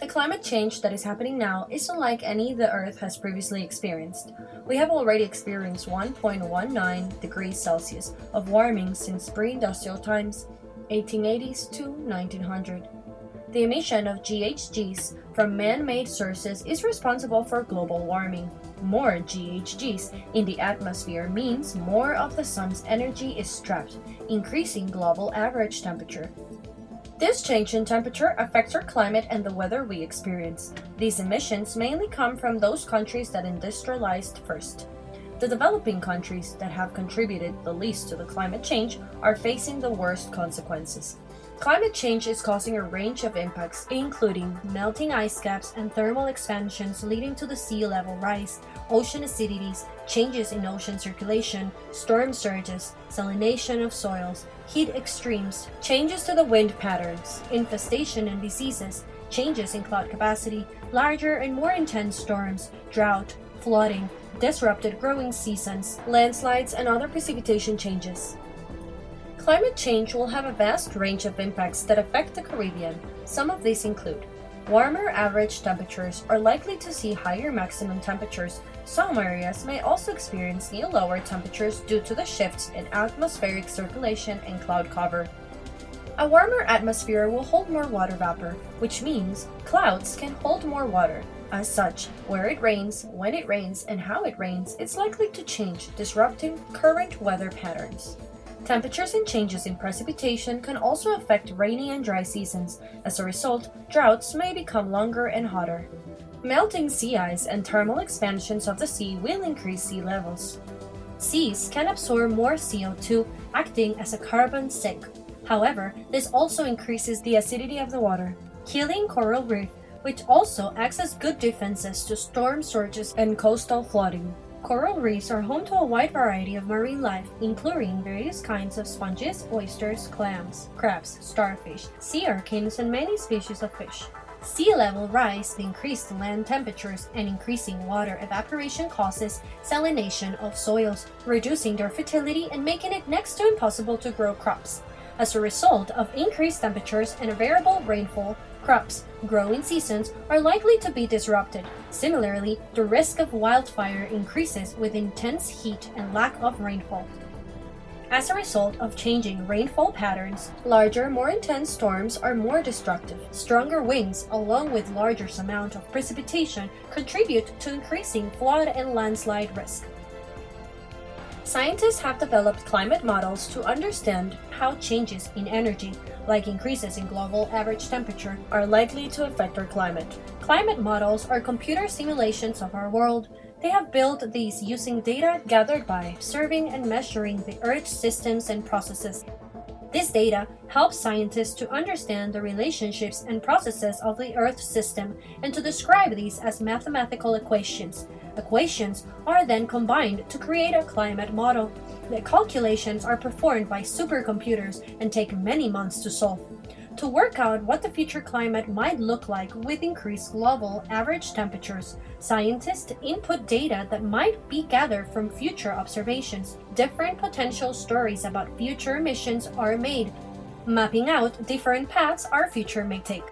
The climate change that is happening now is unlike any the Earth has previously experienced. We have already experienced 1.19 degrees Celsius of warming since pre industrial times, 1880s to 1900. The emission of GHGs from man made sources is responsible for global warming. More GHGs in the atmosphere means more of the sun's energy is trapped, increasing global average temperature. This change in temperature affects our climate and the weather we experience. These emissions mainly come from those countries that industrialized first. The developing countries that have contributed the least to the climate change are facing the worst consequences. Climate change is causing a range of impacts, including melting ice caps and thermal expansions leading to the sea level rise, ocean acidities, changes in ocean circulation, storm surges, salination of soils, heat extremes, changes to the wind patterns, infestation and diseases, changes in cloud capacity, larger and more intense storms, drought, flooding, disrupted growing seasons, landslides, and other precipitation changes. Climate change will have a vast range of impacts that affect the Caribbean. Some of these include warmer average temperatures are likely to see higher maximum temperatures. Some areas may also experience new lower temperatures due to the shifts in atmospheric circulation and cloud cover. A warmer atmosphere will hold more water vapor, which means clouds can hold more water. As such, where it rains, when it rains, and how it rains, it's likely to change, disrupting current weather patterns. Temperatures and changes in precipitation can also affect rainy and dry seasons. As a result, droughts may become longer and hotter. Melting sea ice and thermal expansions of the sea will increase sea levels. Seas can absorb more CO2, acting as a carbon sink. However, this also increases the acidity of the water, killing coral reef, which also acts as good defenses to storm surges and coastal flooding. Coral reefs are home to a wide variety of marine life, including various kinds of sponges, oysters, clams, crabs, starfish, sea urchins, and many species of fish. Sea level rise, increased land temperatures, and increasing water evaporation causes salination of soils, reducing their fertility and making it next to impossible to grow crops. As a result of increased temperatures and variable rainfall, crops, growing seasons are likely to be disrupted. Similarly, the risk of wildfire increases with intense heat and lack of rainfall. As a result of changing rainfall patterns, larger, more intense storms are more destructive. Stronger winds, along with larger amount of precipitation, contribute to increasing flood and landslide risk. Scientists have developed climate models to understand how changes in energy, like increases in global average temperature, are likely to affect our climate. Climate models are computer simulations of our world. They have built these using data gathered by observing and measuring the Earth's systems and processes. This data helps scientists to understand the relationships and processes of the Earth system and to describe these as mathematical equations. Equations are then combined to create a climate model. The calculations are performed by supercomputers and take many months to solve. To work out what the future climate might look like with increased global average temperatures, scientists input data that might be gathered from future observations. Different potential stories about future emissions are made, mapping out different paths our future may take.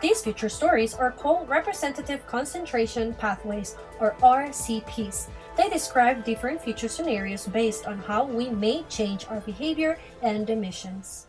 These future stories are called representative concentration pathways or RCPs. They describe different future scenarios based on how we may change our behavior and emissions.